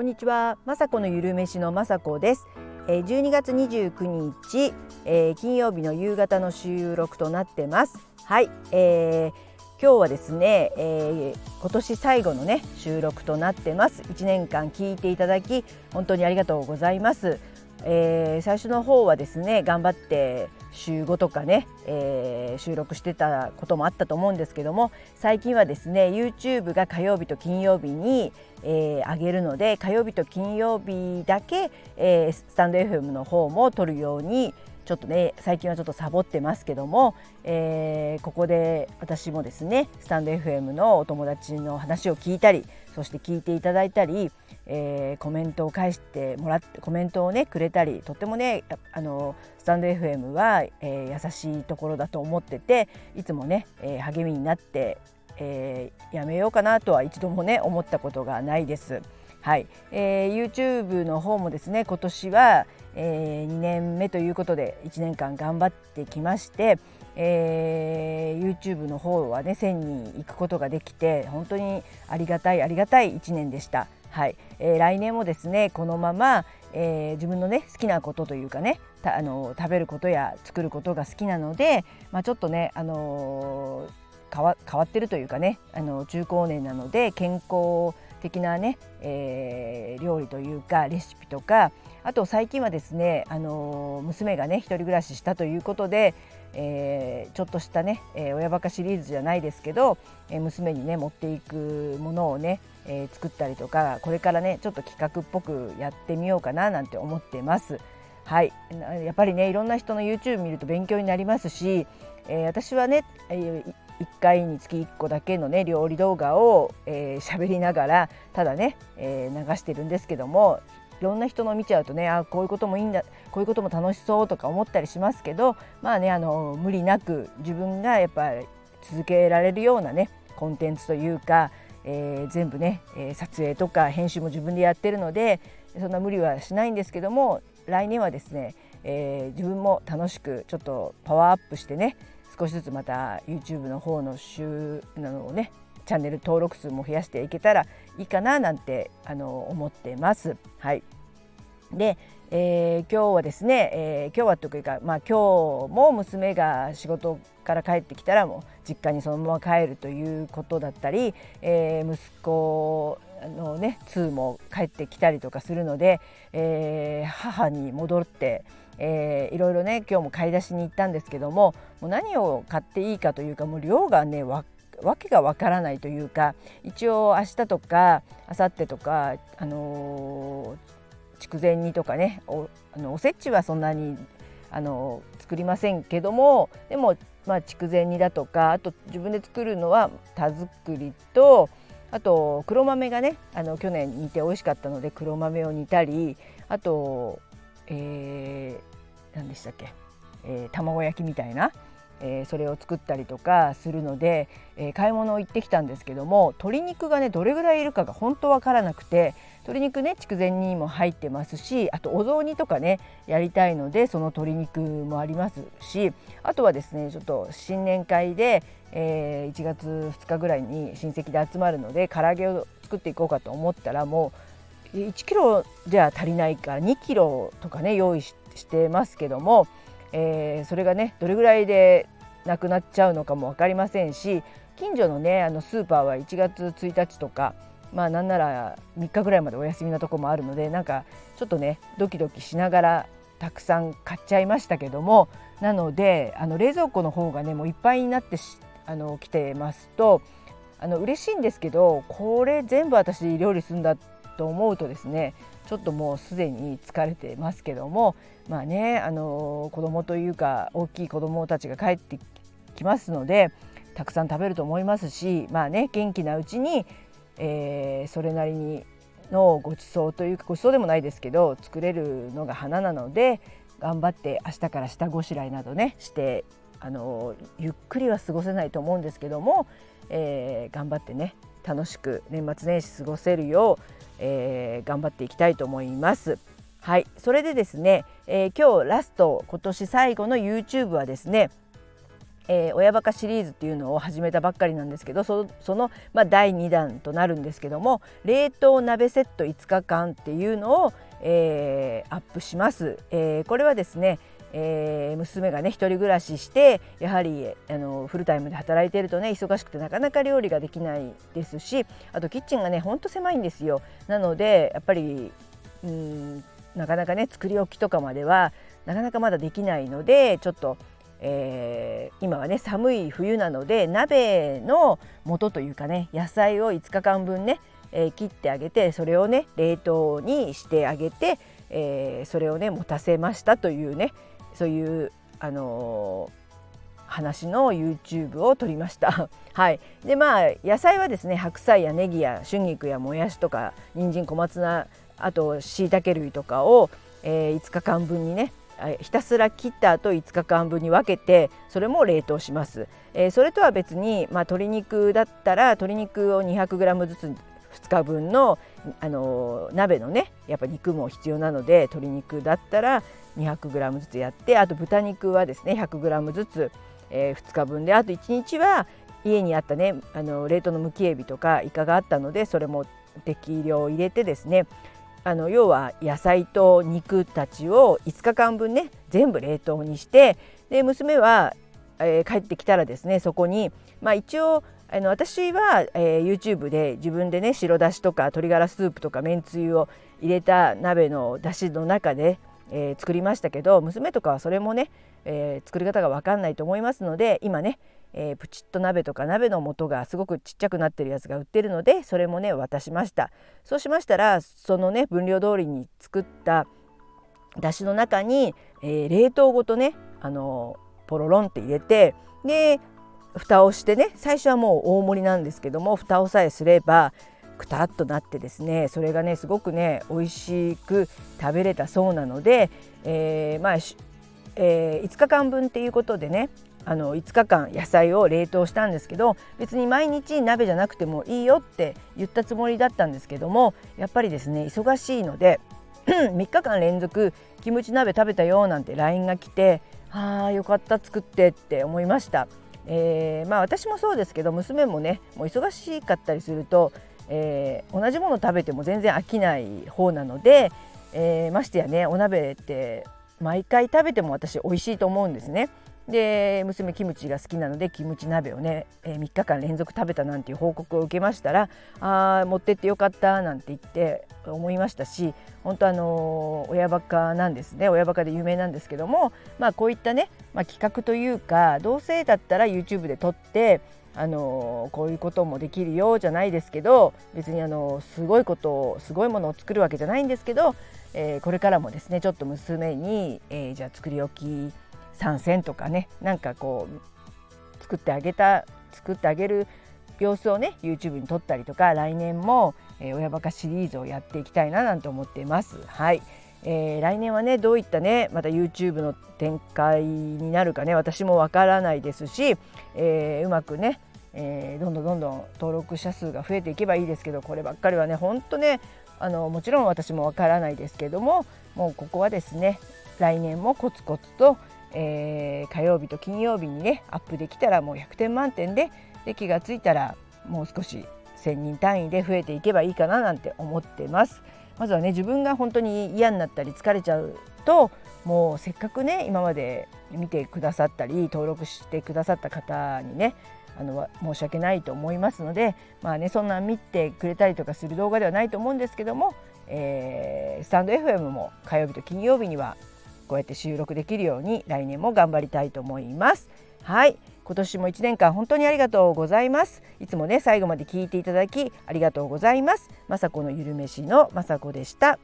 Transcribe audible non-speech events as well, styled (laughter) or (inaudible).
こんにちは、まさこのゆるめしのまさこです。えー、12月29日、えー、金曜日の夕方の収録となってます。はい、えー、今日はですね、えー、今年最後のね収録となってます。1年間聞いていただき本当にありがとうございます。えー、最初の方はですね頑張って週5とかね、えー、収録してたこともあったと思うんですけども最近はですね YouTube が火曜日と金曜日に、えー、上げるので火曜日と金曜日だけ、えー、スタンド FM の方も撮るようにちょっとね最近はちょっとサボってますけども、えー、ここで私もですねスタンド FM のお友達の話を聞いたりそして聞いていただいたり、えー、コメントを返してもらってコメントをねくれたりとってもねあのスタンド FM は、えー、優しいところだと思ってていつもね、えー、励みになって、えー、やめようかなとは一度もね思ったことがないです。はい、えー、YouTube の方もですね今年は、えー、2年目ということで1年間頑張ってきまして、えー、YouTube の方はね1000人行くことができて本当にありがたいありがたい1年でした。はい、えー、来年もですねこのまま、えー、自分のね好きなことというかねあの食べることや作ることが好きなので、まあ、ちょっとね、あのー、変わ変わってるというかねあの中高年なので健康的なね、えー、料理というかレシピとかあと最近はですね、あの娘がね一人暮らししたということで、えー、ちょっとしたね、えー、親バカシリーズじゃないですけど、えー、娘にね持っていくものをね、えー、作ったりとかこれからねちょっと企画っぽくやってみようかななんて思ってます。はいやっぱりねいろんな人の YouTube 見ると勉強になりますし、えー、私はね、えー、1回につき1個だけのね料理動画を喋、えー、りながらただね、えー、流してるんですけどもいろんな人の見ちゃうとねあこういうこともいいんだこういうことも楽しそうとか思ったりしますけどまあねあの無理なく自分がやっぱり続けられるようなねコンテンツというか、えー、全部ね、え、撮影とか編集も自分でやってるのでそんな無理はしないんですけども来年はですね、えー、自分も楽しくちょっとパワーアップしてね少しずつまた YouTube の方の週なのをねチャンネル登録数も増やしていけたらいいかななんてあの思ってます。はいで、えー、今日はですね、えー、今日はというか、まあ、今日も娘が仕事から帰ってきたらもう実家にそのまま帰るということだったり、えー、息子のね2も帰ってきたりとかするので、えー、母に戻って、えー、いろいろね今日も買い出しに行ったんですけどももう何を買っていいかというかもう量がね分わけがわからないというか一応明日とか明後日とか、あのー、筑前煮とかねおあのおせちはそんなに、あのー、作りませんけどもでも、まあ、筑前煮だとかあと自分で作るのは田作りとあと黒豆がねあの去年煮て美味しかったので黒豆を煮たりあと、えー、何でしたっけ、えー、卵焼きみたいな、えー、それを作ったりとかするので、えー、買い物行ってきたんですけども鶏肉がねどれぐらいいるかが本当わからなくて鶏肉ね筑前煮も入ってますしあとお雑煮とかねやりたいのでその鶏肉もありますしあとはですねちょっと新年会で、えー、1月2日ぐらいに親戚で集まるので唐揚げを作っていこうかと思ったらもう1キロじゃ足りないから2キロとかね用意してますけどもえー、それがねどれぐらいでなくなっちゃうのかも分かりませんし近所のねあのスーパーは1月1日とかまあなんなら3日ぐらいまでお休みなとこもあるのでなんかちょっとねドキドキしながらたくさん買っちゃいましたけどもなのであの冷蔵庫の方がねもういっぱいになってあの来てますとあの嬉しいんですけどこれ全部私料理するんだってと思うとですねちょっともうすでに疲れてますけどもまあねあの子供というか大きい子供たちが帰ってきますのでたくさん食べると思いますしまあね元気なうちに、えー、それなりにのごちそうというかごちそうでもないですけど作れるのが花なので頑張って明日から下ごしらえなどねしてあのゆっくりは過ごせないと思うんですけども、えー、頑張ってね楽しく年末年始過ごせるよう、えー、頑張っていきたいと思います。はい、それでですね、えー、今日ラスト今年最後の YouTube はですね、えー、親バカシリーズっていうのを始めたばっかりなんですけどその、まあ、第2弾となるんですけども冷凍鍋セット5日間っていうのを、えー、アップします。えー、これはですねえー、娘がね一人暮らししてやはりあのフルタイムで働いてるとね忙しくてなかなか料理ができないですしあとキッチンがねほんと狭いんですよ。なのでやっぱりうんなかなかね作り置きとかまではなかなかまだできないのでちょっとえー、今はね寒い冬なので鍋の素というかね野菜を5日間分ね、えー、切ってあげてそれをね冷凍にしてあげて、えー、それをね持たせましたというねそういう、あの話の YouTube を撮りました。(laughs) はい、でまあ野菜はですね白菜やネギや春菊やもやしとか人参小松菜あとしいたけ類とかを、えー、5日間分にねひたすら切った後5日間分に分けてそれも冷凍します、えー、それとは別に、まあ、鶏肉だったら鶏肉を 200g ずつ2日分の、あの、鍋のねやっぱ肉も必要なので鶏肉だったら 200g ずつやってあと豚肉はですね 100g ずつ、えー、2日分であと1日は家にあったねあの冷凍のむきエビとかイカがあったのでそれも適量入れてですねあの要は野菜と肉たちを5日間分ね全部冷凍にしてで娘は、えー、帰ってきたらですねそこに、まあ、一応あの私は、えー、YouTube で自分でね白だしとか鶏ガラスープとかめんつゆを入れた鍋のだしの中で、えー、作りましたけど娘とかはそれもね、えー、作り方が分かんないと思いますので今ねえー、プチッと鍋とか鍋の素がすごくちっちゃくなってるやつが売ってるのでそれもね渡しました。そうしましたらそのね分量通りに作っただしの中に、えー、冷凍ごとねあのポロロンって入れてで蓋をしてね最初はもう大盛りなんですけども蓋をさえすればくたっとなってですねそれがねすごくね美味しく食べれたそうなので、えー、まあ、えー、5日間分っていうことでねあの5日間野菜を冷凍したんですけど別に毎日鍋じゃなくてもいいよって言ったつもりだったんですけどもやっぱりですね忙しいので (clears throat) 3日間連続キムチ鍋食べたよなんて LINE が来てああよかった作ってって思いました。えー、まあ私もそうですけど娘もねもう忙しかったりすると、えー、同じもの食べても全然飽きない方なので、えー、ましてやねお鍋って毎回食べても私美味しいと思うんですね。で娘キムチが好きなのでキムチ鍋をね、え、3日間連続食べたなんていう報告を受けましたらあ持ってってよかったなんて言って思いましたし本当あのー、親バカなんですね親バカで有名なんですけどもまあこういったね、まあ、企画というかどうせだったら YouTube で撮ってあのこういうこともできるよじゃないですけど別にあのすごいことをすごいものを作るわけじゃないんですけど、えー、これからもですねちょっと娘に、えー、じゃあ作り置き参戦とかねなんかこう作ってあげた作ってあげる様子をね YouTube に撮ったりとか来年も、えー、親バカシリーズをやっていきたいななんて思っています。はい、えー、来年はねどういったねまた YouTube の展開になるかね私もわからないですし、えー、うまくね、えー、どんどんどんどん登録者数が増えていけばいいですけどこればっかりはね本当ねあのもちろん私もわからないですけどももうここはですね来年もコツコツと、えー、火曜日と金曜日にねアップできたらもう100点満点でで気がついたらもう少し1,000人単位で増えていけばいいかななんて思ってます。まずはね自分が本当に嫌になったり疲れちゃうともうせっかくね今まで見てくださったり登録してくださった方にねあの申し訳ないと思いますのでまあねそんな見てくれたりとかする動画ではないと思うんですけども、えー、スタンド FM も火曜日と金曜日にはこうやって収録できるように来年も頑張りたいと思います。はい。今年も1年間本当にありがとうございます。いつもね最後まで聞いていただきありがとうございます。雅子のゆるめしの雅子でした。